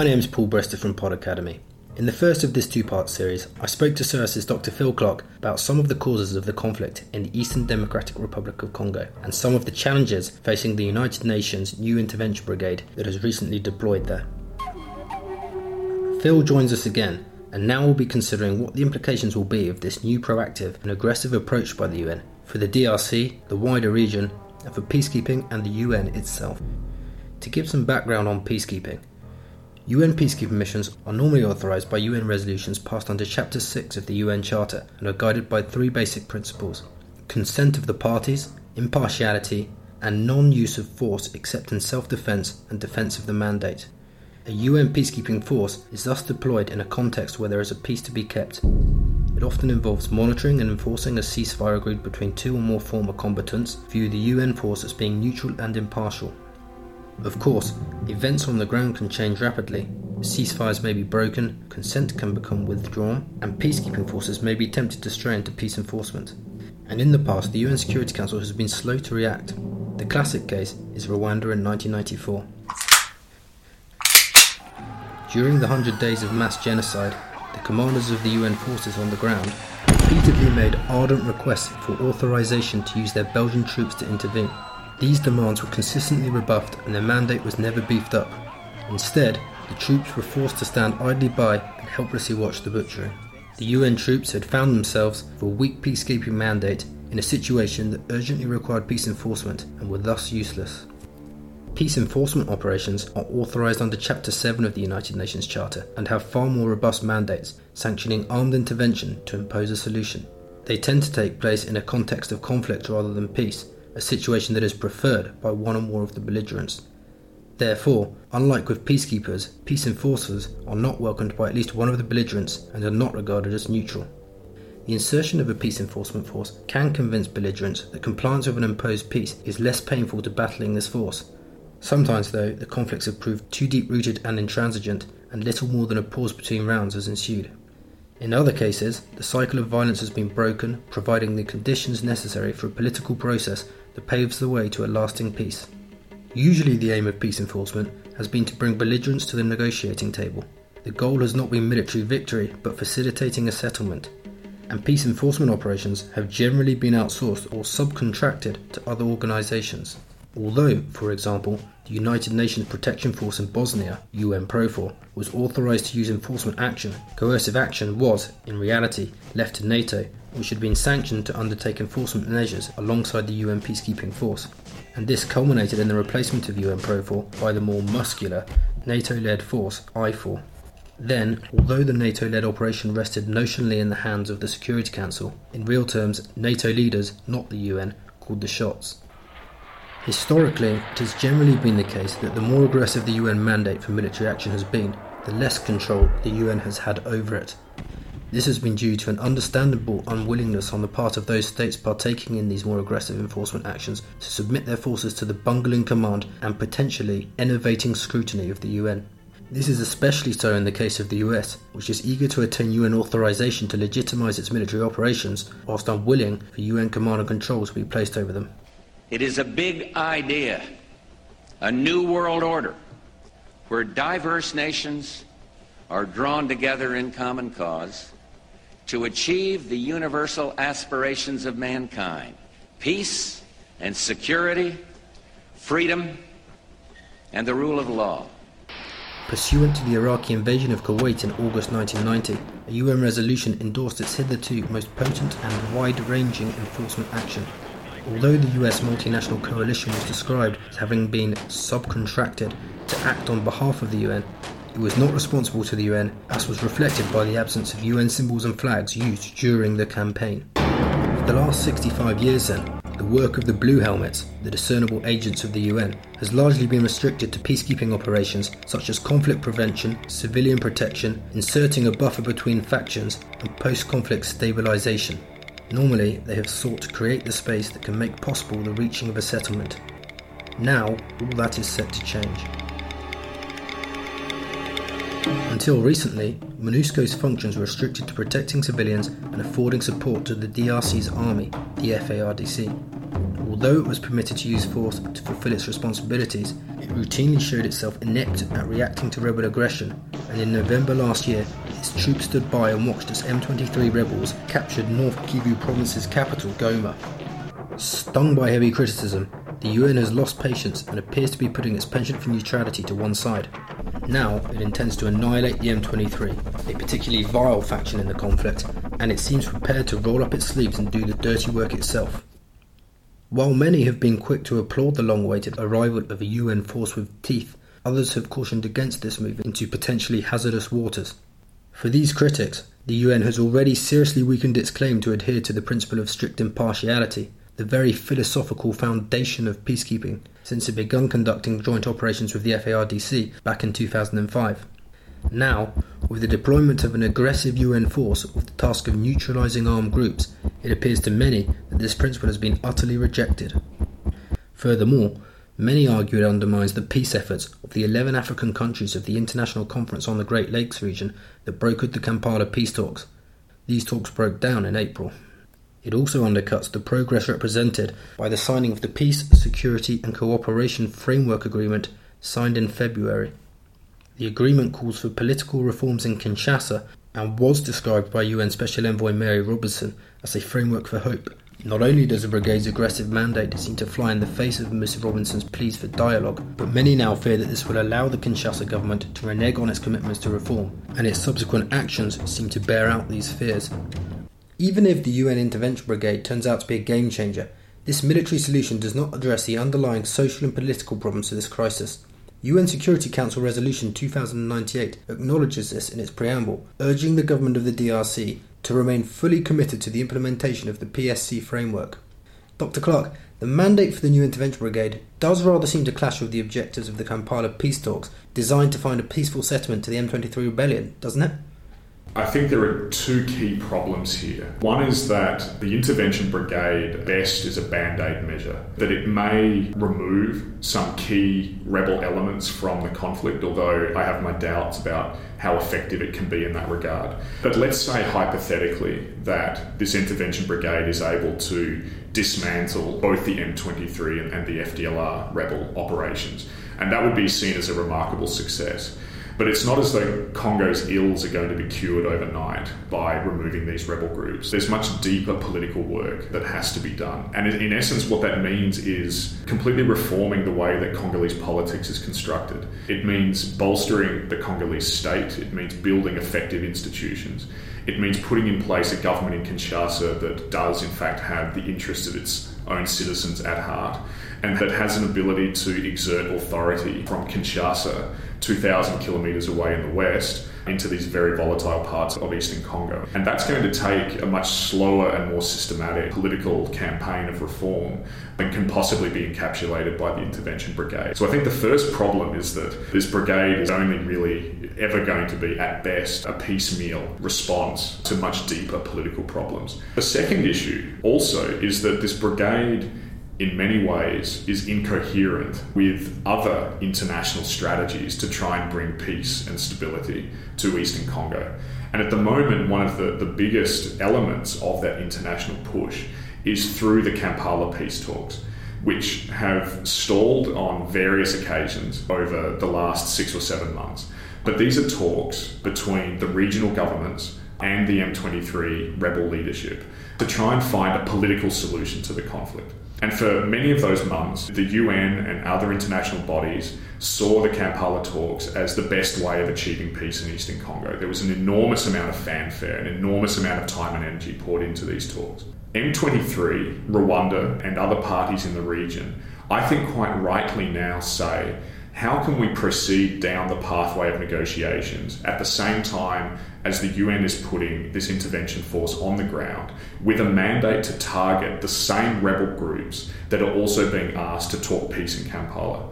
My name is Paul Brister from Pod Academy. In the first of this two part series, I spoke to SOAS's Dr. Phil Clark about some of the causes of the conflict in the Eastern Democratic Republic of Congo and some of the challenges facing the United Nations New Intervention Brigade that has recently deployed there. Phil joins us again, and now we'll be considering what the implications will be of this new proactive and aggressive approach by the UN for the DRC, the wider region, and for peacekeeping and the UN itself. To give some background on peacekeeping, UN peacekeeping missions are normally authorized by UN resolutions passed under Chapter 6 of the UN Charter and are guided by three basic principles consent of the parties, impartiality, and non use of force except in self defense and defense of the mandate. A UN peacekeeping force is thus deployed in a context where there is a peace to be kept. It often involves monitoring and enforcing a ceasefire agreed between two or more former combatants, view the UN force as being neutral and impartial, of course, events on the ground can change rapidly. Ceasefires may be broken, consent can become withdrawn, and peacekeeping forces may be tempted to stray into peace enforcement. And in the past, the UN Security Council has been slow to react. The classic case is Rwanda in 1994. During the 100 days of mass genocide, the commanders of the UN forces on the ground repeatedly made ardent requests for authorization to use their Belgian troops to intervene. These demands were consistently rebuffed and their mandate was never beefed up. Instead, the troops were forced to stand idly by and helplessly watch the butchery. The UN troops had found themselves, with a weak peacekeeping mandate, in a situation that urgently required peace enforcement and were thus useless. Peace enforcement operations are authorized under Chapter 7 of the United Nations Charter and have far more robust mandates, sanctioning armed intervention to impose a solution. They tend to take place in a context of conflict rather than peace, a situation that is preferred by one or more of the belligerents. Therefore, unlike with peacekeepers, peace enforcers are not welcomed by at least one of the belligerents and are not regarded as neutral. The insertion of a peace enforcement force can convince belligerents that compliance with an imposed peace is less painful to battling this force. Sometimes, though, the conflicts have proved too deep rooted and intransigent, and little more than a pause between rounds has ensued. In other cases, the cycle of violence has been broken, providing the conditions necessary for a political process that paves the way to a lasting peace. Usually, the aim of peace enforcement has been to bring belligerents to the negotiating table. The goal has not been military victory, but facilitating a settlement. And peace enforcement operations have generally been outsourced or subcontracted to other organisations. Although, for example, the United Nations Protection Force in Bosnia, UNPROFOR, was authorised to use enforcement action, coercive action was, in reality, left to NATO, which had been sanctioned to undertake enforcement measures alongside the UN peacekeeping force. And this culminated in the replacement of UNPROFOR by the more muscular NATO led force IFOR. Then, although the NATO led operation rested notionally in the hands of the Security Council, in real terms, NATO leaders, not the UN, called the shots. Historically, it has generally been the case that the more aggressive the UN mandate for military action has been, the less control the UN has had over it. This has been due to an understandable unwillingness on the part of those states partaking in these more aggressive enforcement actions to submit their forces to the bungling command and potentially enervating scrutiny of the UN. This is especially so in the case of the US, which is eager to attain UN authorization to legitimize its military operations, whilst unwilling for UN command and control to be placed over them. It is a big idea, a new world order, where diverse nations are drawn together in common cause to achieve the universal aspirations of mankind peace and security, freedom, and the rule of law. Pursuant to the Iraqi invasion of Kuwait in August 1990, a UN resolution endorsed its hitherto most potent and wide ranging enforcement action Although the US multinational coalition was described as having been subcontracted to act on behalf of the UN, it was not responsible to the UN, as was reflected by the absence of UN symbols and flags used during the campaign. For the last 65 years, then, the work of the Blue Helmets, the discernible agents of the UN, has largely been restricted to peacekeeping operations such as conflict prevention, civilian protection, inserting a buffer between factions, and post conflict stabilization. Normally, they have sought to create the space that can make possible the reaching of a settlement. Now, all that is set to change. Until recently, MONUSCO's functions were restricted to protecting civilians and affording support to the DRC's army, the FARDC. although it was permitted to use force to fulfill its responsibilities, it routinely showed itself inept at reacting to rebel aggression, and in November last year, its troops stood by and watched as M23 rebels captured North Kivu province's capital, Goma. Stung by heavy criticism, the UN has lost patience and appears to be putting its penchant for neutrality to one side. Now, it intends to annihilate the M23, a particularly vile faction in the conflict, and it seems prepared to roll up its sleeves and do the dirty work itself. While many have been quick to applaud the long awaited arrival of a UN force with teeth, others have cautioned against this move into potentially hazardous waters. For these critics, the UN has already seriously weakened its claim to adhere to the principle of strict impartiality, the very philosophical foundation of peacekeeping since it began conducting joint operations with the FARDC back in 2005. Now, with the deployment of an aggressive UN force with the task of neutralizing armed groups, it appears to many that this principle has been utterly rejected. Furthermore, many argue it undermines the peace efforts of the 11 African countries of the International Conference on the Great Lakes region that brokered the Kampala peace talks. These talks broke down in April. It also undercuts the progress represented by the signing of the Peace, Security and Cooperation Framework Agreement signed in February. The agreement calls for political reforms in Kinshasa and was described by UN Special Envoy Mary Robinson as a framework for hope. Not only does the brigade's aggressive mandate seem to fly in the face of Ms. Robinson's pleas for dialogue, but many now fear that this will allow the Kinshasa government to renege on its commitments to reform, and its subsequent actions seem to bear out these fears. Even if the UN Intervention Brigade turns out to be a game changer, this military solution does not address the underlying social and political problems of this crisis. UN Security Council Resolution 2098 acknowledges this in its preamble, urging the government of the DRC to remain fully committed to the implementation of the PSC framework. Dr. Clark, the mandate for the new intervention brigade does rather seem to clash with the objectives of the Kampala peace talks, designed to find a peaceful settlement to the M23 rebellion, doesn't it? I think there are two key problems here. One is that the intervention brigade best is a band aid measure, that it may remove some key rebel elements from the conflict, although I have my doubts about how effective it can be in that regard. But let's say hypothetically that this intervention brigade is able to dismantle both the M23 and the FDLR rebel operations, and that would be seen as a remarkable success. But it's not as though Congo's ills are going to be cured overnight by removing these rebel groups. There's much deeper political work that has to be done. And in essence, what that means is completely reforming the way that Congolese politics is constructed. It means bolstering the Congolese state, it means building effective institutions. It means putting in place a government in Kinshasa that does, in fact, have the interests of its own citizens at heart and that has an ability to exert authority from Kinshasa 2,000 kilometres away in the west into these very volatile parts of eastern Congo. And that's going to take a much slower and more systematic political campaign of reform than can possibly be encapsulated by the intervention brigade. So I think the first problem is that this brigade is only really ever going to be, at best, a piecemeal response to much deeper political problems. The second issue also is that this brigade in many ways is incoherent with other international strategies to try and bring peace and stability to Eastern Congo. And at the moment, one of the, the biggest elements of that international push is through the Kampala peace talks, which have stalled on various occasions over the last six or seven months. But these are talks between the regional governments and the M23 rebel leadership to try and find a political solution to the conflict. And for many of those months, the UN and other international bodies saw the Kampala talks as the best way of achieving peace in Eastern Congo. There was an enormous amount of fanfare, an enormous amount of time and energy poured into these talks. M23, Rwanda, and other parties in the region, I think quite rightly now say how can we proceed down the pathway of negotiations at the same time as the UN is putting this intervention force on the ground with a mandate to target the same rebel groups that are also being asked to talk peace in Kampala?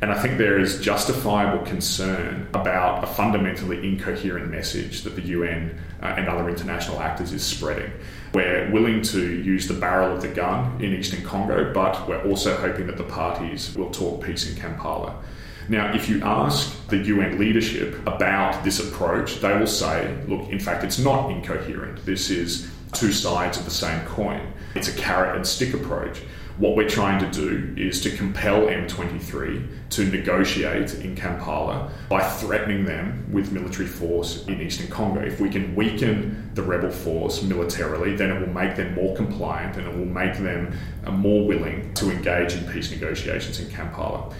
And I think there is justifiable concern about a fundamentally incoherent message that the UN uh, and other international actors is spreading. We're willing to use the barrel of the gun in eastern Congo, but we're also hoping that the parties will talk peace in Kampala. Now, if you ask the UN leadership about this approach, they will say, look, in fact, it's not incoherent. This is two sides of the same coin. It's a carrot and stick approach. What we're trying to do is to compel M23 to negotiate in Kampala by threatening them with military force in eastern Congo. If we can weaken the rebel force militarily, then it will make them more compliant and it will make them uh, more willing to engage in peace negotiations in Kampala.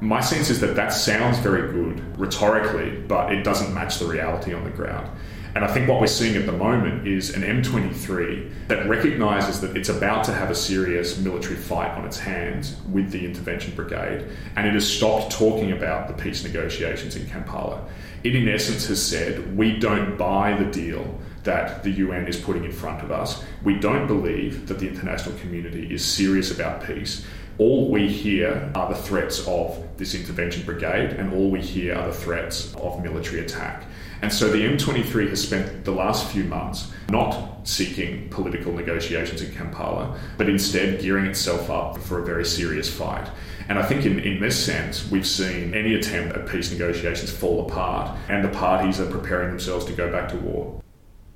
My sense is that that sounds very good rhetorically, but it doesn't match the reality on the ground. And I think what we're seeing at the moment is an M23 that recognises that it's about to have a serious military fight on its hands with the intervention brigade, and it has stopped talking about the peace negotiations in Kampala. It, in essence, has said, we don't buy the deal that the UN is putting in front of us. We don't believe that the international community is serious about peace. All we hear are the threats of this intervention brigade, and all we hear are the threats of military attack. And so the M23 has spent the last few months not seeking political negotiations in Kampala, but instead gearing itself up for a very serious fight. And I think in, in this sense, we've seen any attempt at peace negotiations fall apart, and the parties are preparing themselves to go back to war.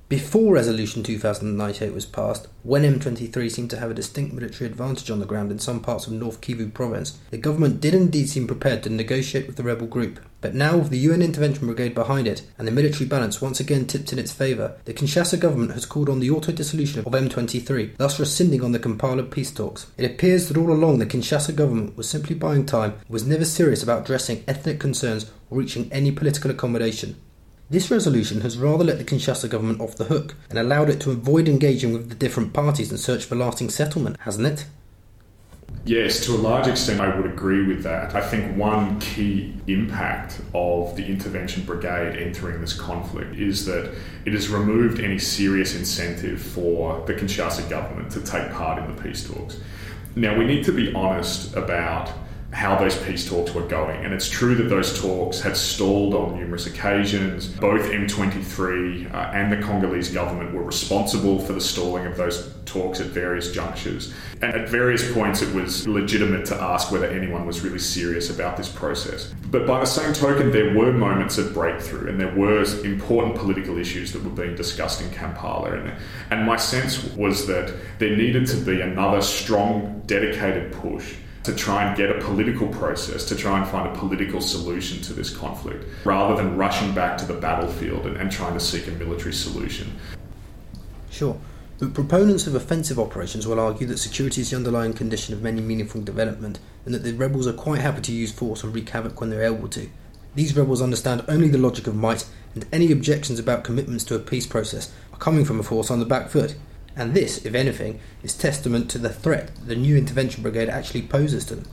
Before Resolution 2098 was passed, when M23 seemed to have a distinct military advantage on the ground in some parts of North Kivu province, the government did indeed seem prepared to negotiate with the rebel group. But now, with the UN Intervention Brigade behind it and the military balance once again tipped in its favour, the Kinshasa government has called on the auto dissolution of M23, thus rescinding on the Kampala peace talks. It appears that all along the Kinshasa government was simply buying time and was never serious about addressing ethnic concerns or reaching any political accommodation. This resolution has rather let the Kinshasa government off the hook and allowed it to avoid engaging with the different parties and search for lasting settlement, hasn't it? Yes, to a large extent, I would agree with that. I think one key impact of the intervention brigade entering this conflict is that it has removed any serious incentive for the Kinshasa government to take part in the peace talks. Now, we need to be honest about how those peace talks were going. And it's true that those talks had stalled on numerous occasions. Both M23 uh, and the Congolese government were responsible for the stalling of those talks at various junctures. And at various points, it was legitimate to ask whether anyone was really serious about this process. But by the same token, there were moments of breakthrough and there were important political issues that were being discussed in Kampala. And, and my sense was that there needed to be another strong, dedicated push to try and get a political process, to try and find a political solution to this conflict, rather than rushing back to the battlefield and, and trying to seek a military solution. Sure. The proponents of offensive operations will argue that security is the underlying condition of many meaningful development, and that the rebels are quite happy to use force and wreak havoc when they're able to. These rebels understand only the logic of might, and any objections about commitments to a peace process are coming from a force on the back foot. And this, if anything, is testament to the threat the new intervention brigade actually poses to them.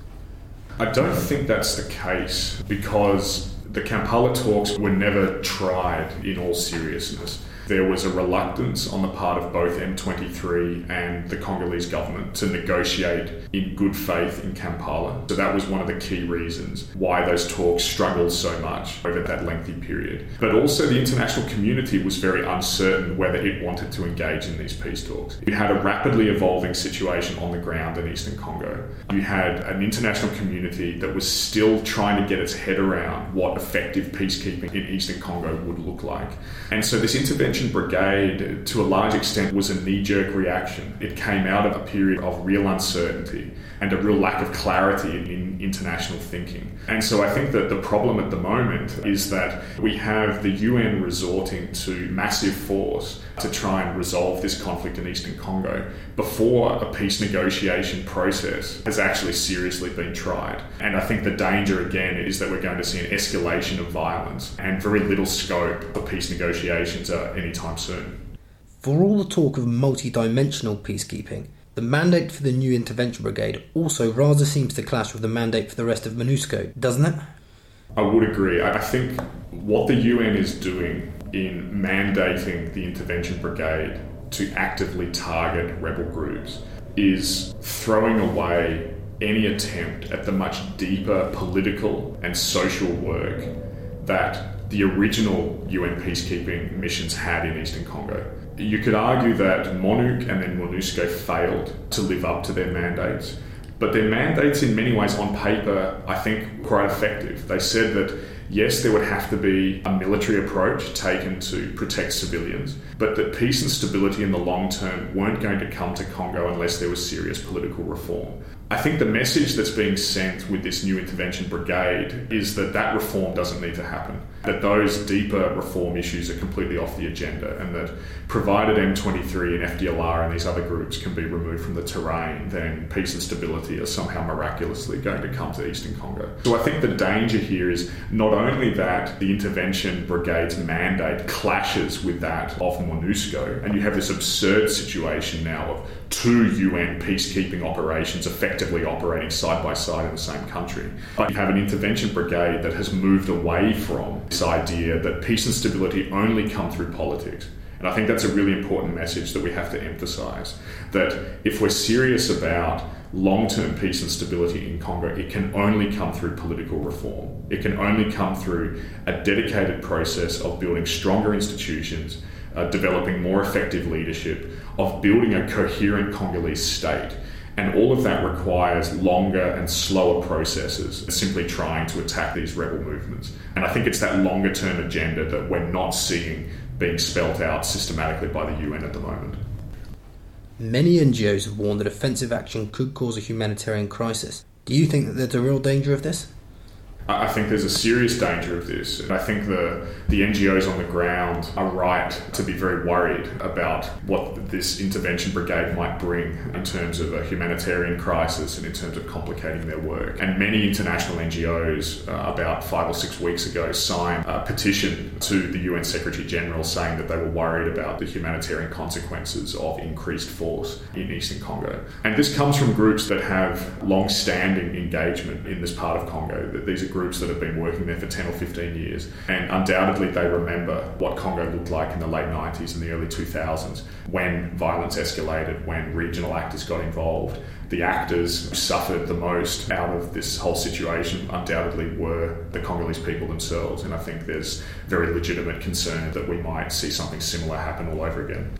I don't think that's the case because the Kampala talks were never tried in all seriousness there was a reluctance on the part of both M23 and the Congolese government to negotiate in good faith in Kampala. So that was one of the key reasons why those talks struggled so much over that lengthy period. But also, the international community was very uncertain whether it wanted to engage in these peace talks. You had a rapidly evolving situation on the ground in eastern Congo. You had an international community that was still trying to get its head around what effective peacekeeping in eastern Congo would look like. And so, this intervention Brigade, to a large extent, was a knee jerk reaction. It came out of a period of real uncertainty and a real lack of clarity in international thinking. And so I think that the problem at the moment is that we have the UN resorting to massive force to try and resolve this conflict in eastern Congo before a peace negotiation process has actually seriously been tried. And I think the danger again is that we're going to see an escalation of violence and very little scope for peace negotiations uh, anytime soon. For all the talk of multi dimensional peacekeeping, the mandate for the new intervention brigade also rather seems to clash with the mandate for the rest of MONUSCO, doesn't it? I would agree. I think what the UN is doing in mandating the intervention brigade to actively target rebel groups is throwing away any attempt at the much deeper political and social work that the original UN peacekeeping missions had in Eastern Congo. You could argue that MONUC and then MONUSCO failed to live up to their mandates, but their mandates, in many ways, on paper, I think, were quite effective. They said that yes, there would have to be a military approach taken to protect civilians, but that peace and stability in the long term weren't going to come to Congo unless there was serious political reform. I think the message that's being sent with this new intervention brigade is that that reform doesn't need to happen, that those deeper reform issues are completely off the agenda, and that provided M23 and FDLR and these other groups can be removed from the terrain, then peace and stability are somehow miraculously going to come to Eastern Congo. So I think the danger here is not only that the intervention brigade's mandate clashes with that of MONUSCO, and you have this absurd situation now of two UN peacekeeping operations effectively operating side by side in the same country. But you have an intervention brigade that has moved away from this idea that peace and stability only come through politics. And I think that's a really important message that we have to emphasize that if we're serious about long term peace and stability in Congo, it can only come through political reform. It can only come through a dedicated process of building stronger institutions, uh, developing more effective leadership, of building a coherent Congolese state. And all of that requires longer and slower processes simply trying to attack these rebel movements. And I think it's that longer term agenda that we're not seeing being spelt out systematically by the UN at the moment. Many NGOs have warned that offensive action could cause a humanitarian crisis. Do you think that there's a real danger of this? I think there's a serious danger of this. And I think the, the NGOs on the ground are right to be very worried about what this intervention brigade might bring in terms of a humanitarian crisis and in terms of complicating their work. And many international NGOs, uh, about five or six weeks ago, signed a petition to the UN Secretary General saying that they were worried about the humanitarian consequences of increased force in Eastern Congo. And this comes from groups that have long standing engagement in this part of Congo. These are groups that have been working there for 10 or 15 years. And undoubtedly, they remember what Congo looked like in the late 90s and the early 2000s when violence escalated, when regional actors got involved. The actors who suffered the most out of this whole situation undoubtedly were the Congolese people themselves. And I think there's very legitimate concern that we might see something similar happen all over again.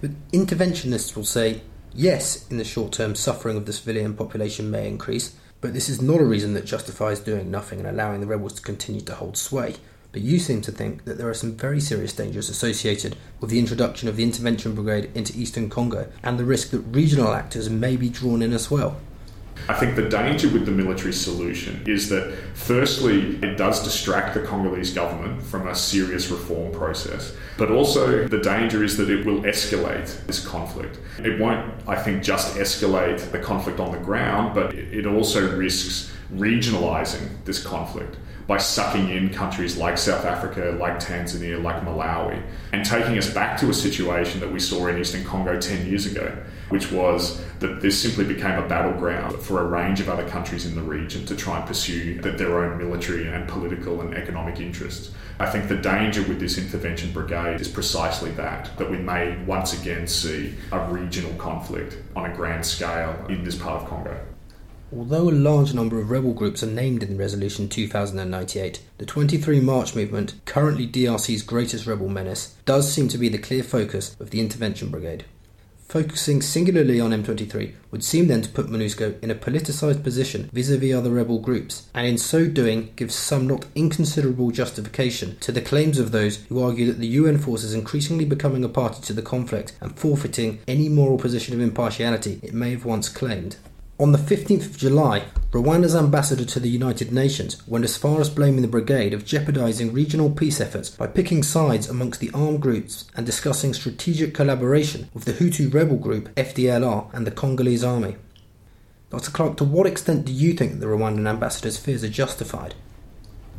But interventionists will say, yes, in the short term, suffering of the civilian population may increase, but this is not a reason that justifies doing nothing and allowing the rebels to continue to hold sway. But you seem to think that there are some very serious dangers associated with the introduction of the intervention brigade into eastern Congo and the risk that regional actors may be drawn in as well. I think the danger with the military solution is that, firstly, it does distract the Congolese government from a serious reform process, but also the danger is that it will escalate this conflict. It won't, I think, just escalate the conflict on the ground, but it also risks regionalizing this conflict by sucking in countries like South Africa, like Tanzania, like Malawi, and taking us back to a situation that we saw in Eastern Congo 10 years ago, which was that this simply became a battleground for a range of other countries in the region to try and pursue their own military and political and economic interests. I think the danger with this intervention brigade is precisely that, that we may once again see a regional conflict on a grand scale in this part of Congo. Although a large number of rebel groups are named in Resolution 2098, the 23 March movement, currently DRC's greatest rebel menace, does seem to be the clear focus of the Intervention Brigade. Focusing singularly on M23 would seem then to put MONUSCO in a politicised position vis a vis other rebel groups, and in so doing gives some not inconsiderable justification to the claims of those who argue that the UN force is increasingly becoming a party to the conflict and forfeiting any moral position of impartiality it may have once claimed. On the 15th of July, Rwanda's ambassador to the United Nations went as far as blaming the brigade of jeopardizing regional peace efforts by picking sides amongst the armed groups and discussing strategic collaboration with the Hutu rebel group FDLR and the Congolese army. Dr. Clark, to what extent do you think the Rwandan ambassador's fears are justified?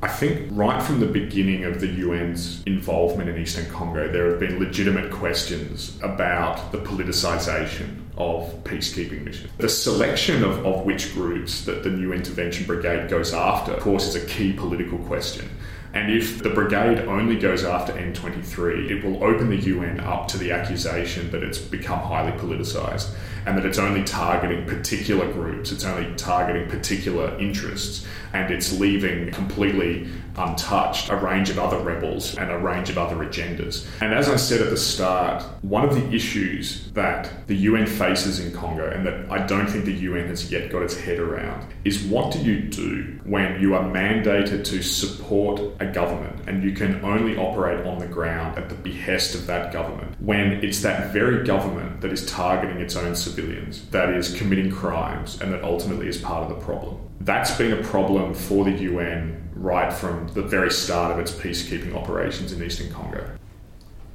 I think right from the beginning of the UN's involvement in Eastern Congo, there have been legitimate questions about the politicisation of peacekeeping missions. The selection of, of which groups that the new intervention brigade goes after, of course, is a key political question. And if the brigade only goes after M23, it will open the UN up to the accusation that it's become highly politicised and that it's only targeting particular groups, it's only targeting particular interests, and it's leaving completely untouched a range of other rebels and a range of other agendas. And as I said at the start, one of the issues that the UN faces in Congo and that I don't think the UN has yet got its head around is what do you do when you are mandated to support a government and you can only operate on the ground at the behest of that government when it's that very government that is targeting its own civilians, that is committing crimes, and that ultimately is part of the problem. That's been a problem for the UN right from the very start of its peacekeeping operations in eastern Congo.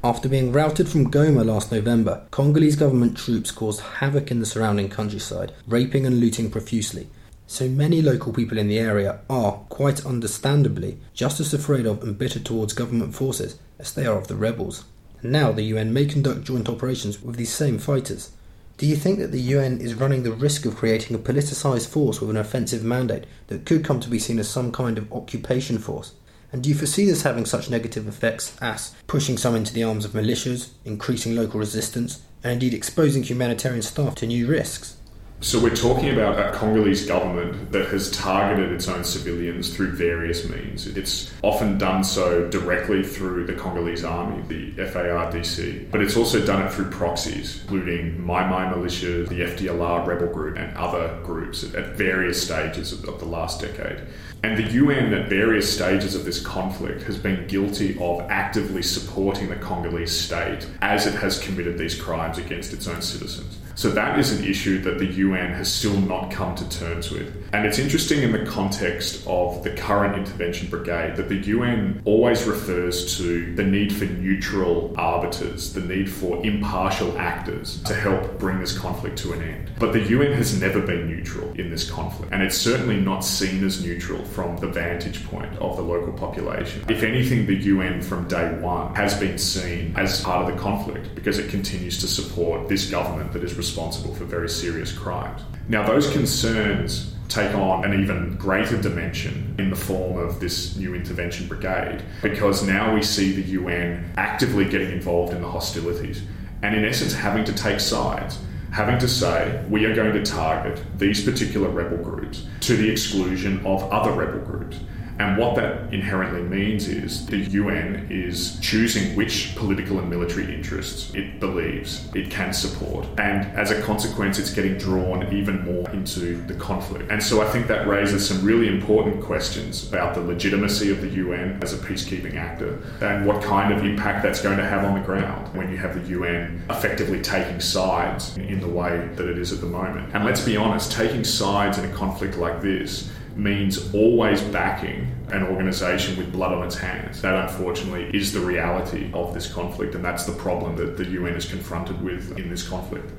After being routed from Goma last November, Congolese government troops caused havoc in the surrounding countryside, raping and looting profusely. So many local people in the area are, quite understandably, just as afraid of and bitter towards government forces as they are of the rebels. And now the UN may conduct joint operations with these same fighters. Do you think that the UN is running the risk of creating a politicised force with an offensive mandate that could come to be seen as some kind of occupation force? And do you foresee this having such negative effects as pushing some into the arms of militias, increasing local resistance, and indeed exposing humanitarian staff to new risks? So we're talking about a Congolese government that has targeted its own civilians through various means. It's often done so directly through the Congolese army, the FARDC, but it's also done it through proxies, including Mai Mai militia, the FDLR rebel group, and other groups at various stages of the last decade. And the UN, at various stages of this conflict, has been guilty of actively supporting the Congolese state as it has committed these crimes against its own citizens. So that is an issue that the UN has still not come to terms with. And it's interesting in the context of the current intervention brigade that the UN always refers to the need for neutral arbiters, the need for impartial actors to help bring this conflict to an end. But the UN has never been neutral in this conflict, and it's certainly not seen as neutral from the vantage point of the local population. If anything, the UN from day one has been seen as part of the conflict because it continues to support this government that is responsible for very serious crimes. Now, those concerns take on an even greater dimension in the form of this new intervention brigade because now we see the UN actively getting involved in the hostilities and, in essence, having to take sides. Having to say, we are going to target these particular rebel groups to the exclusion of other rebel groups. And what that inherently means is the UN is choosing which political and military interests it believes it can support. And as a consequence, it's getting drawn even more into the conflict. And so I think that raises some really important questions about the legitimacy of the UN as a peacekeeping actor and what kind of impact that's going to have on the ground when you have the UN effectively taking sides in the way that it is at the moment. And let's be honest, taking sides in a conflict like this means always backing an organisation with blood on its hands. That, unfortunately, is the reality of this conflict, and that's the problem that the UN is confronted with in this conflict.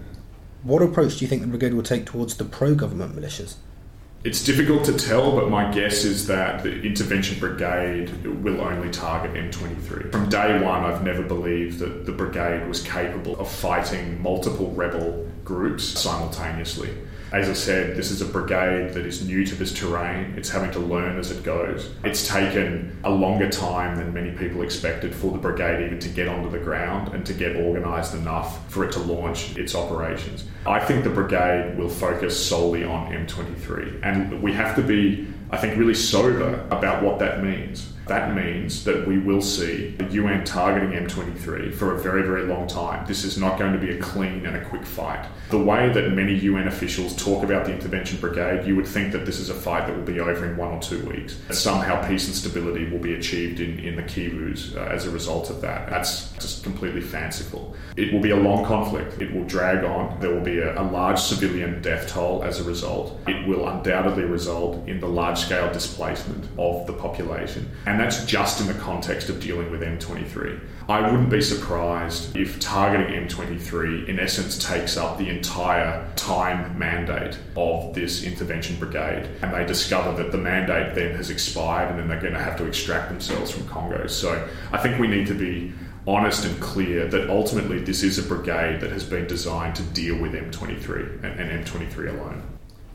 What approach do you think the brigade will take towards the pro government militias? It's difficult to tell, but my guess is that the intervention brigade will only target M23. From day one, I've never believed that the brigade was capable of fighting multiple rebel groups simultaneously. As I said, this is a brigade that is new to this terrain. It's having to learn as it goes. It's taken a longer time than many people expected for the brigade even to get onto the ground and to get organised enough for it to launch its operations. I think the brigade will focus solely on M23, and we have to be, I think, really sober about what that means. That means that we will see the UN targeting M23 for a very, very long time. This is not going to be a clean and a quick fight. The way that many UN officials talk about the intervention brigade, you would think that this is a fight that will be over in one or two weeks. Somehow peace and stability will be achieved in, in the Kivus uh, as a result of that. That's just completely fanciful. It will be a long conflict. It will drag on. There will be a, a large civilian death toll as a result. It will undoubtedly result in the large scale displacement of the population. And and that's just in the context of dealing with M23. I wouldn't be surprised if targeting M23 in essence takes up the entire time mandate of this intervention brigade, and they discover that the mandate then has expired and then they're going to have to extract themselves from Congo. So I think we need to be honest and clear that ultimately this is a brigade that has been designed to deal with M23 and, and M23 alone.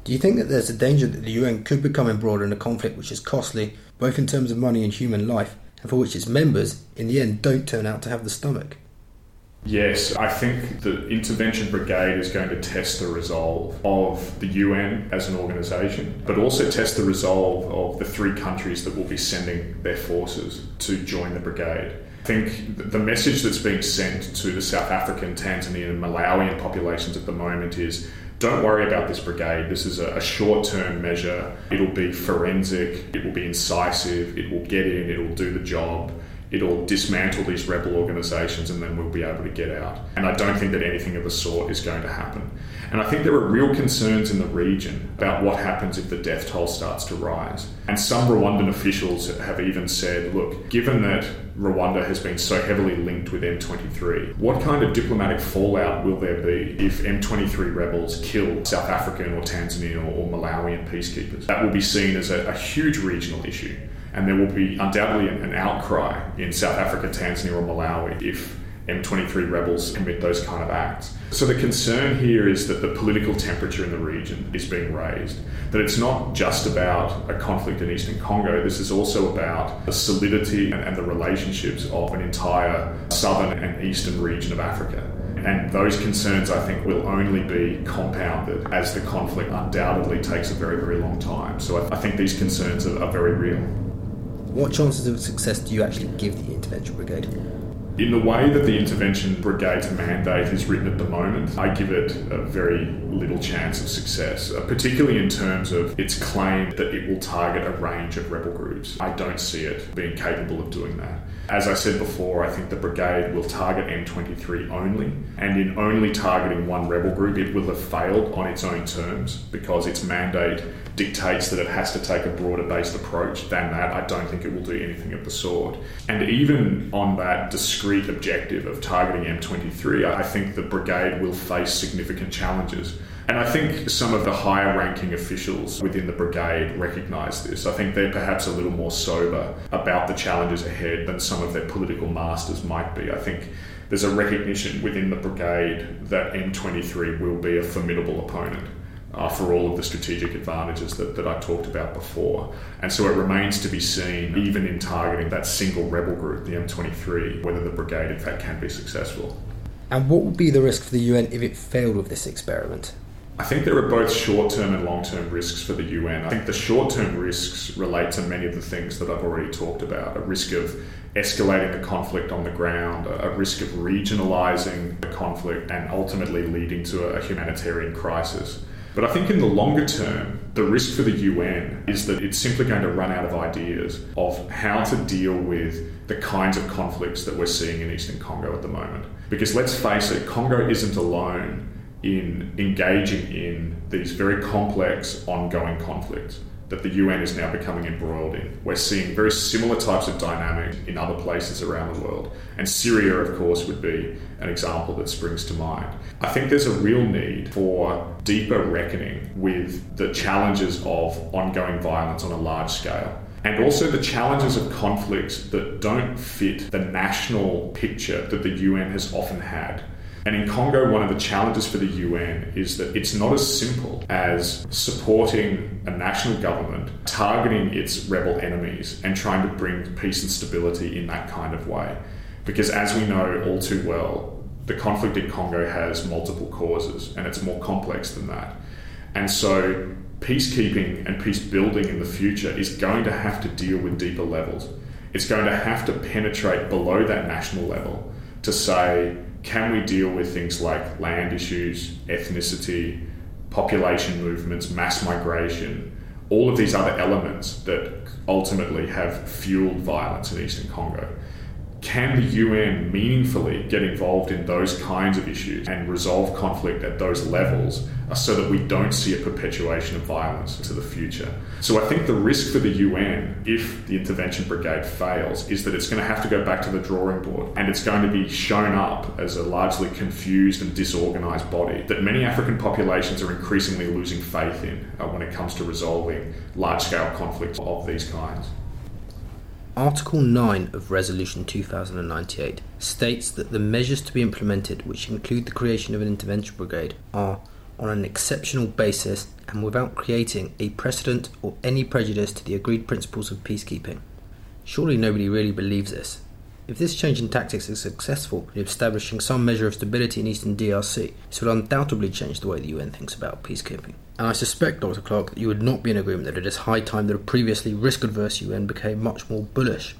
Do you think that there's a danger that the UN could become embroiled in a conflict which is costly, both in terms of money and human life, and for which its members, in the end, don't turn out to have the stomach? Yes, I think the intervention brigade is going to test the resolve of the UN as an organisation, but also test the resolve of the three countries that will be sending their forces to join the brigade. I think the message that's being sent to the South African, Tanzanian, and Malawian populations at the moment is don't worry about this brigade. This is a, short term measure. It'll be forensic, it will be incisive, it will get in, it will do the job it'll dismantle these rebel organisations and then we'll be able to get out. And I don't think that anything of the sort is going to happen. And I think there are real concerns in the region about what happens if the death toll starts to rise. And some Rwandan officials have even said, look, given that Rwanda has been so heavily linked with M23, what kind of diplomatic fallout will there be if M23 rebels kill South African or Tanzanian or, Malawian peacekeepers? That will be seen as a, a huge regional issue and there will be undoubtedly an outcry in South Africa, Tanzania, or Malawi if M23 rebels commit those kind of acts. So the concern here is that the political temperature in the region is being raised. That it's not just about a conflict in eastern Congo, this is also about the solidity and, and the relationships of an entire southern and eastern region of Africa. And those concerns, I think, will only be compounded as the conflict undoubtedly takes a very, very long time. So I, I think these concerns are, are very real. What chances of success do you actually give the intervention brigade? In the way that the intervention brigade's mandate is written at the moment, I give it a very little chance of success, uh, particularly in terms of its claim that it will target a range of rebel groups. I don't see it being capable of doing that. As I said before, I think the brigade will target M23 only, and in only targeting one rebel group, it will have failed on its own terms because its mandate dictates that it has to take a broader based approach than that, I don't think it will do anything of the sort. And even on that discrete objective of targeting M23, I think the brigade will face significant challenges. And I think some of the higher ranking officials within the brigade recognise this. I think they're perhaps a little more sober about the challenges ahead than some of their political masters might be. I think there's a recognition within the brigade that M23 will be a formidable opponent uh, for all of the strategic advantages that, that I talked about before. And so it remains to be seen, even in targeting that single rebel group, the M23, whether the brigade in fact can be successful. And what would be the risk for the UN if it failed with this experiment? I think there are both short term and long term risks for the UN. I think the short term risks relate to many of the things that I've already talked about a risk of escalating the conflict on the ground, a risk of regionalising the conflict, and ultimately leading to a humanitarian crisis. But I think in the longer term, the risk for the UN is that it's simply going to run out of ideas of how to deal with the kinds of conflicts that we're seeing in Eastern Congo at the moment. Because let's face it, Congo isn't alone in engaging in these very complex ongoing conflicts that the UN is now becoming embroiled in. We're seeing very similar types of dynamics in other places around the world. And Syria, of course, would be an example that springs to mind. I think there's a real need for deeper reckoning with the challenges of ongoing violence on a large scale. And also the challenges of conflicts that don't fit the national picture that the UN has often had and in Congo, one of the challenges for the UN is that it's not as simple as supporting a national government, targeting its rebel enemies, and trying to bring peace and stability in that kind of way. Because as we know all too well, the conflict in Congo has multiple causes and it's more complex than that. And so, peacekeeping and peace building in the future is going to have to deal with deeper levels. It's going to have to penetrate below that national level to say, can we deal with things like land issues, ethnicity, population movements, mass migration, all of these other elements that ultimately have fueled violence in eastern Congo? Can the UN meaningfully get involved in those kinds of issues and resolve conflict at those levels so that we don't see a perpetuation of violence into the future? So I think the risk for the UN, if the intervention brigade fails, is that it's going to have to go back to the drawing board and it's going to be shown up as a largely confused and disorganized body that many African populations are increasingly losing faith in uh, when it comes to resolving large scale conflicts of these kinds. Article 9 of Resolution 2098 states that the measures to be implemented, which include the creation of an intervention brigade, are on an exceptional basis and without creating a precedent or any prejudice to the agreed principles of peacekeeping. Surely nobody really believes this. If this change in tactics is successful in establishing some measure of stability in eastern DRC, this will undoubtedly change the way the UN thinks about peacekeeping. And I suspect, Dr. Clark, that you would not be in agreement that it is high time that a previously risk adverse UN became much more bullish.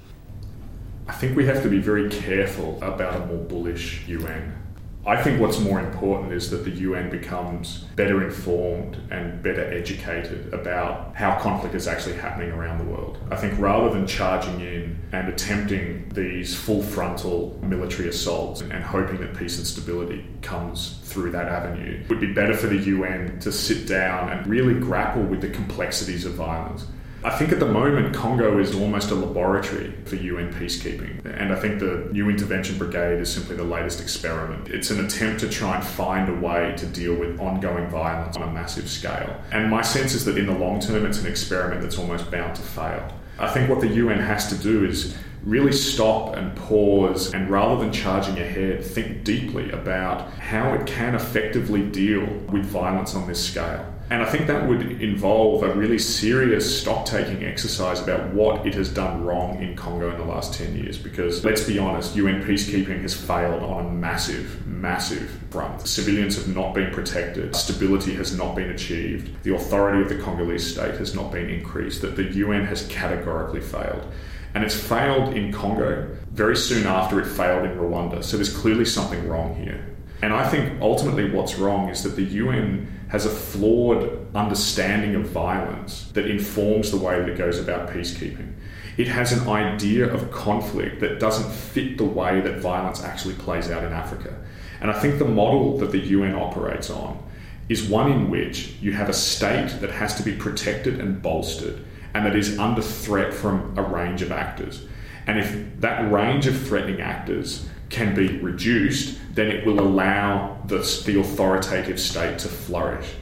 I think we have to be very careful about a more bullish UN. I think what's more important is that the UN becomes better informed and better educated about how conflict is actually happening around the world. I think rather than charging in and attempting these full frontal military assaults and hoping that peace and stability comes through that avenue, it would be better for the UN to sit down and really grapple with the complexities of violence I think at the moment Congo is almost a laboratory for UN peacekeeping, and I think the new intervention brigade is simply the latest experiment. It's an attempt to try and find a way to deal with ongoing violence on a massive scale. And my sense is that in the long term, it's an experiment that's almost bound to fail. I think what the UN has to do is really stop and pause and rather than charging ahead, think deeply about how it can effectively deal with violence on this scale. And I think that would involve a really serious stock taking exercise about what it has done wrong in Congo in the last 10 years. Because let's be honest, UN peacekeeping has failed on a massive, massive front. Civilians have not been protected, stability has not been achieved, the authority of the Congolese state has not been increased, that the UN has categorically failed. And it's failed in Congo very soon after it failed in Rwanda. So there's clearly something wrong here. And I think ultimately what's wrong is that the UN has a flawed understanding of violence that informs the way that it goes about peacekeeping. It has an idea of conflict that doesn't fit the way that violence actually plays out in Africa. And I think the model that the UN operates on is one in which you have a state that has to be protected and bolstered and that is under threat from a range of actors. And if that range of threatening actors can be reduced, then it will allow the, the authoritative state to flourish.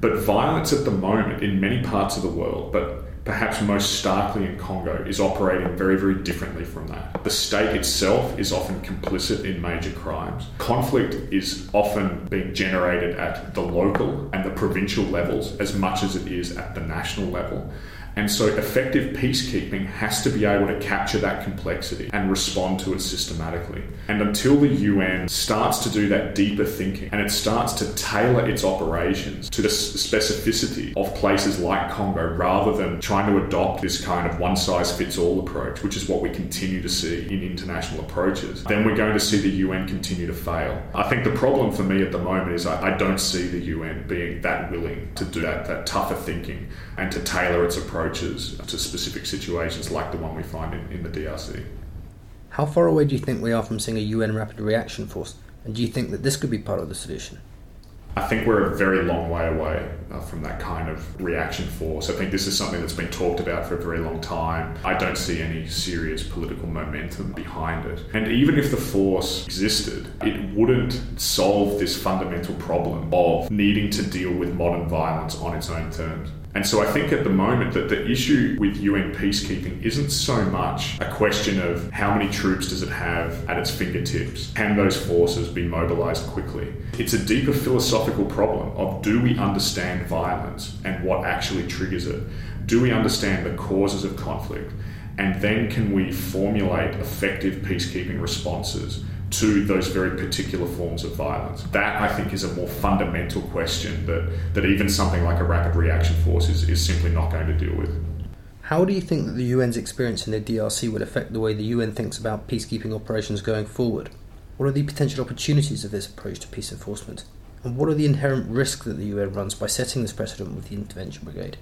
But violence at the moment in many parts of the world, but perhaps most starkly in Congo, is operating very, very differently from that. The state itself is often complicit in major crimes. Conflict is often being generated at the local and the provincial levels as much as it is at the national level. And so, effective peacekeeping has to be able to capture that complexity and respond to it systematically. And until the UN starts to do that deeper thinking and it starts to tailor its operations to the specificity of places like Congo rather than trying to adopt this kind of one size fits all approach, which is what we continue to see in international approaches, then we're going to see the UN continue to fail. I think the problem for me at the moment is I, I don't see the UN being that willing to do that, that tougher thinking and to tailor its approaches to specific situations like the one we find in, in the DRC. How far away do you think we are from seeing a UN rapid reaction force? And do you think that this could be part of the solution? I think we're a very long way away uh, from that kind of reaction force. I think this is something that's been talked about for a very long time. I don't see any serious political momentum behind it. And even if the force existed, it wouldn't solve this fundamental problem of needing to deal with modern violence on its own terms. And so I think at the moment that the issue with UN peacekeeping isn't so much a question of how many troops does it have at its fingertips? Can those forces be mobilized quickly? It's a deeper philosophical problem of do we understand violence and what actually triggers it? Do we understand the causes of conflict? And then can we formulate effective peacekeeping responses to those very particular forms of violence? That, I think, is a more fundamental question that, that even something like a rapid reaction force is, is simply not going to deal with. How do you think that the UN's experience in the DRC would affect the way the UN thinks about peacekeeping operations going forward? What are the potential opportunities of this approach to peace enforcement? And what are the inherent risks that the UN runs by setting this precedent with the intervention brigade?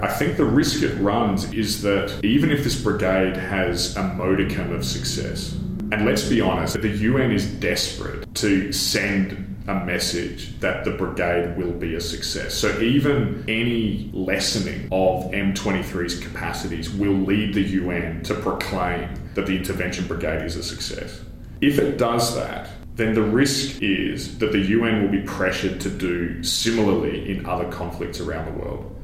I think the risk it runs is that even if this brigade has a modicum of success, and let's be honest, the UN is desperate to send a message that the brigade will be a success. So even any lessening of M23's capacities will lead the UN to proclaim that the intervention brigade is a success. If it does that, then the risk is that the UN will be pressured to do similarly in other conflicts around the world.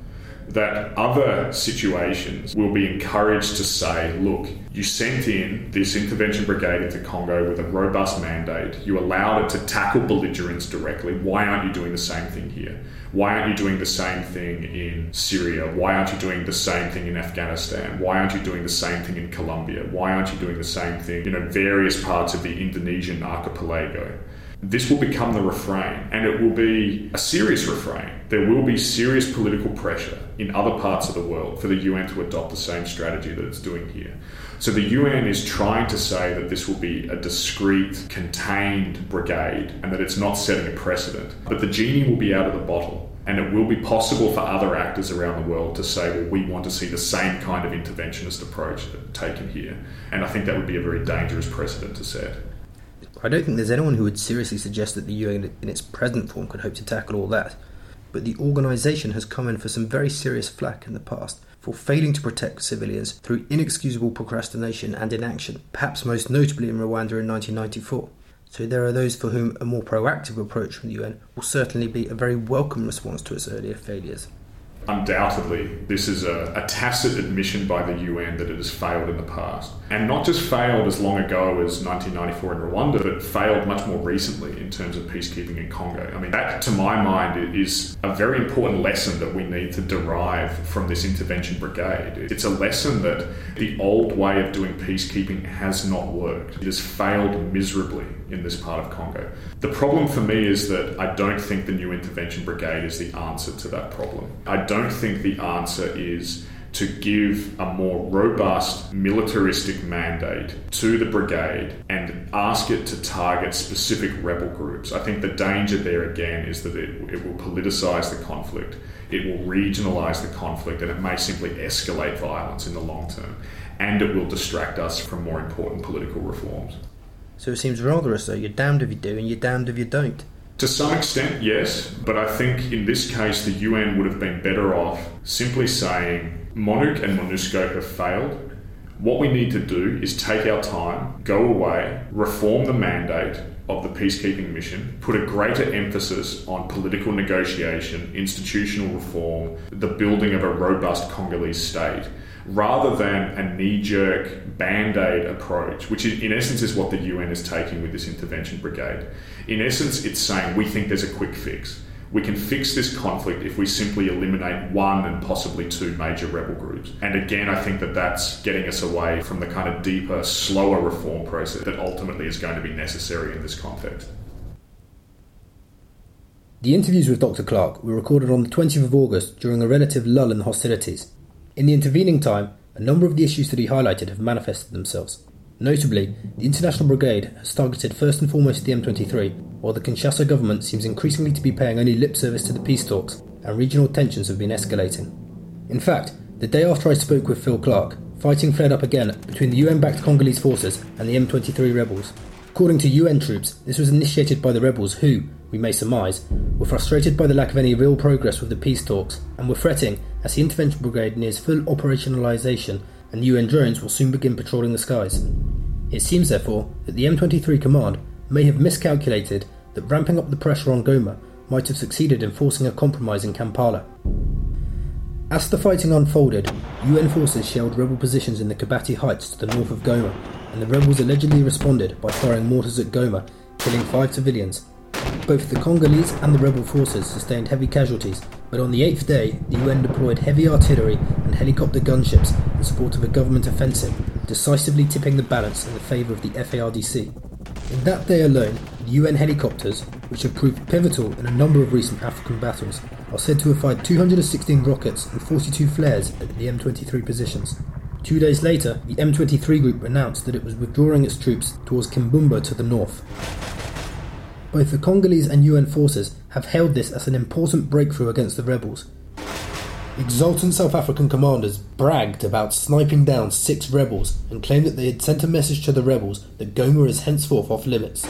That other situations will be encouraged to say, look, you sent in this intervention brigade into Congo with a robust mandate. You allowed it to tackle belligerents directly. Why aren't you doing the same thing here? Why aren't you doing the same thing in Syria? Why aren't you doing the same thing in Afghanistan? Why aren't you doing the same thing in Colombia? Why aren't you doing the same thing in various parts of the Indonesian archipelago? This will become the refrain, and it will be a serious refrain. There will be serious political pressure in other parts of the world for the UN to adopt the same strategy that it's doing here. So the UN is trying to say that this will be a discrete, contained brigade and that it's not setting a precedent. But the genie will be out of the bottle. And it will be possible for other actors around the world to say, well, we want to see the same kind of interventionist approach taken here. And I think that would be a very dangerous precedent to set. I don't think there's anyone who would seriously suggest that the UN in its present form could hope to tackle all that. But the organisation has come in for some very serious flack in the past for failing to protect civilians through inexcusable procrastination and inaction, perhaps most notably in Rwanda in 1994. So there are those for whom a more proactive approach from the UN will certainly be a very welcome response to its earlier failures undoubtedly, this is a, a, tacit admission by the UN that it has failed in the past. And not just failed as long ago as 1994 in Rwanda, but failed much more recently in terms of peacekeeping in Congo. I mean, that, to my mind, is a very important lesson that we need to derive from this intervention brigade. It's a lesson that the old way of doing peacekeeping has not worked, it has failed miserably in this part of Congo. The problem for me is that I don't think the new intervention brigade is the answer to that problem. I don't think the answer is to give a more robust militaristic mandate to the brigade and ask it to target specific rebel groups. I think the danger there again is that it, it will politicise the conflict, it will regionalise the conflict, and it may simply escalate violence in the long term. And it will distract us from more important political reforms. So it seems rather as though you're damned if you do and you're damned if you don't. To some extent, yes, but I think in this case the UN would have been better off simply saying MONUC and MONUSCO have failed. What we need to do is take our time, go away, reform the mandate of the peacekeeping mission, put a greater emphasis on political negotiation, institutional reform, the building of a robust Congolese state rather than a knee jerk band aid approach, which in essence is what the UN is taking with this intervention brigade. In essence, it's saying we think there's a quick fix. We can fix this conflict if we simply eliminate one and possibly two major rebel groups. And again, I think that that's getting us away from the kind of deeper, slower reform process that ultimately is going to be necessary in this conflict. The interviews with Dr. Clark were recorded on the 20th of August during a relative lull in the hostilities. In the intervening time, a number of the issues that he highlighted have manifested themselves. Notably, the International Brigade has targeted first and foremost the M23, while the Kinshasa government seems increasingly to be paying only lip service to the peace talks, and regional tensions have been escalating. In fact, the day after I spoke with Phil Clark, fighting flared up again between the UN backed Congolese forces and the M23 rebels. According to UN troops, this was initiated by the rebels who, we may surmise, were frustrated by the lack of any real progress with the peace talks and were fretting as the intervention brigade nears full operationalisation and UN drones will soon begin patrolling the skies. It seems, therefore, that the M23 command may have miscalculated that ramping up the pressure on Goma might have succeeded in forcing a compromise in Kampala. As the fighting unfolded, UN forces shelled rebel positions in the Kibati Heights to the north of Goma, and the rebels allegedly responded by firing mortars at Goma, killing five civilians both the Congolese and the rebel forces sustained heavy casualties, but on the eighth day, the UN deployed heavy artillery and helicopter gunships in support of a government offensive, decisively tipping the balance in the favour of the FARDC. In that day alone, the UN helicopters, which have proved pivotal in a number of recent African battles, are said to have fired 216 rockets and 42 flares at the M23 positions. Two days later, the M23 group announced that it was withdrawing its troops towards Kibumba to the north. Both the Congolese and UN forces have hailed this as an important breakthrough against the rebels. Exultant South African commanders bragged about sniping down six rebels and claimed that they had sent a message to the rebels that Goma is henceforth off limits.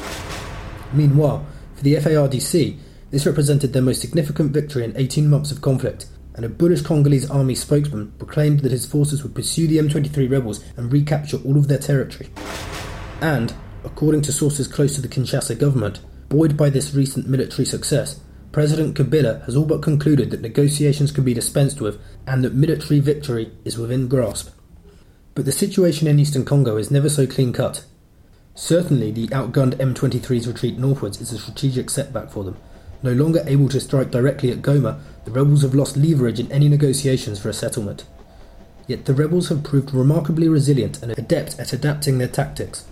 Meanwhile, for the FARDC, this represented their most significant victory in 18 months of conflict, and a bullish Congolese army spokesman proclaimed that his forces would pursue the M23 rebels and recapture all of their territory. And, according to sources close to the Kinshasa government, Buoyed by this recent military success, President Kabila has all but concluded that negotiations can be dispensed with and that military victory is within grasp. But the situation in eastern Congo is never so clean cut. Certainly, the outgunned M23's retreat northwards is a strategic setback for them. No longer able to strike directly at Goma, the rebels have lost leverage in any negotiations for a settlement. Yet the rebels have proved remarkably resilient and adept at adapting their tactics.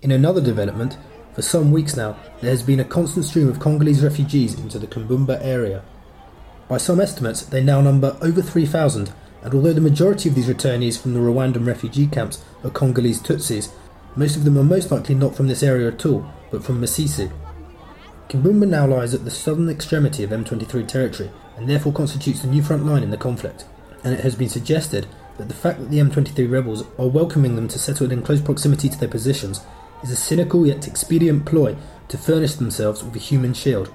In another development, for some weeks now, there has been a constant stream of Congolese refugees into the Kibumba area. By some estimates, they now number over 3,000, and although the majority of these returnees from the Rwandan refugee camps are Congolese Tutsis, most of them are most likely not from this area at all, but from Masisi. Kibumba now lies at the southern extremity of M23 territory, and therefore constitutes the new front line in the conflict, and it has been suggested that the fact that the M23 rebels are welcoming them to settle in close proximity to their positions is a cynical yet expedient ploy to furnish themselves with a human shield.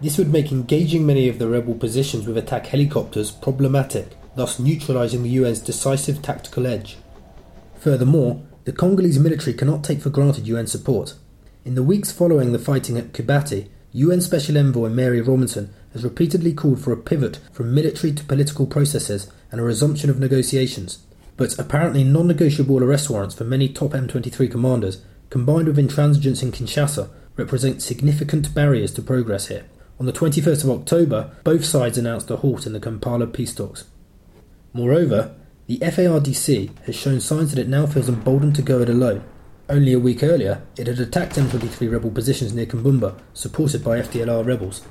This would make engaging many of the rebel positions with attack helicopters problematic, thus neutralising the UN's decisive tactical edge. Furthermore, the Congolese military cannot take for granted UN support. In the weeks following the fighting at Kibati, UN Special Envoy Mary Robinson has repeatedly called for a pivot from military to political processes and a resumption of negotiations. But apparently non negotiable arrest warrants for many top M23 commanders combined with intransigence in Kinshasa, represent significant barriers to progress here. On the 21st of October, both sides announced a halt in the Kampala peace talks. Moreover, the FARDC has shown signs that it now feels emboldened to go it alone. Only a week earlier, it had attacked M23 rebel positions near Kibumba, supported by FDLR rebels.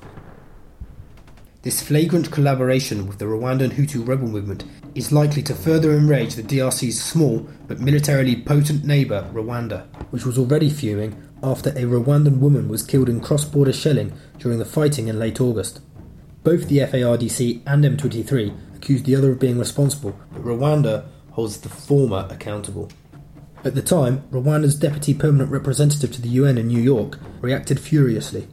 This flagrant collaboration with the Rwandan Hutu rebel movement is likely to further enrage the DRC's small but militarily potent neighbour, Rwanda, which was already fuming after a Rwandan woman was killed in cross border shelling during the fighting in late August. Both the FARDC and M23 accused the other of being responsible, but Rwanda holds the former accountable. At the time, Rwanda's deputy permanent representative to the UN in New York reacted furiously.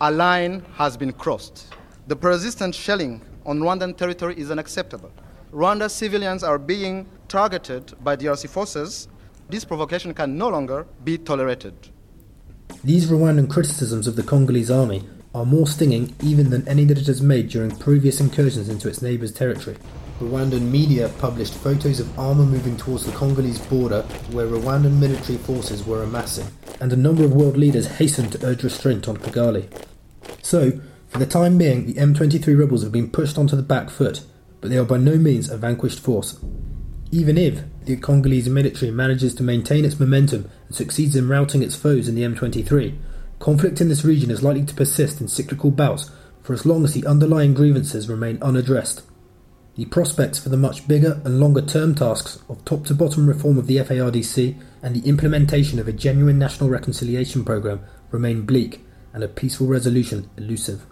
A line has been crossed. The persistent shelling on Rwandan territory is unacceptable. Rwanda civilians are being targeted by DRC forces. This provocation can no longer be tolerated. These Rwandan criticisms of the Congolese army are more stinging even than any that it has made during previous incursions into its neighbour's territory. Rwandan media published photos of armour moving towards the Congolese border where Rwandan military forces were amassing, and a number of world leaders hastened to urge restraint on Kigali. So, for the time being, the M23 rebels have been pushed onto the back foot, but they are by no means a vanquished force. Even if the Congolese military manages to maintain its momentum and succeeds in routing its foes in the M23, conflict in this region is likely to persist in cyclical bouts for as long as the underlying grievances remain unaddressed. The prospects for the much bigger and longer term tasks of top to bottom reform of the FARDC and the implementation of a genuine national reconciliation programme remain bleak and a peaceful resolution elusive.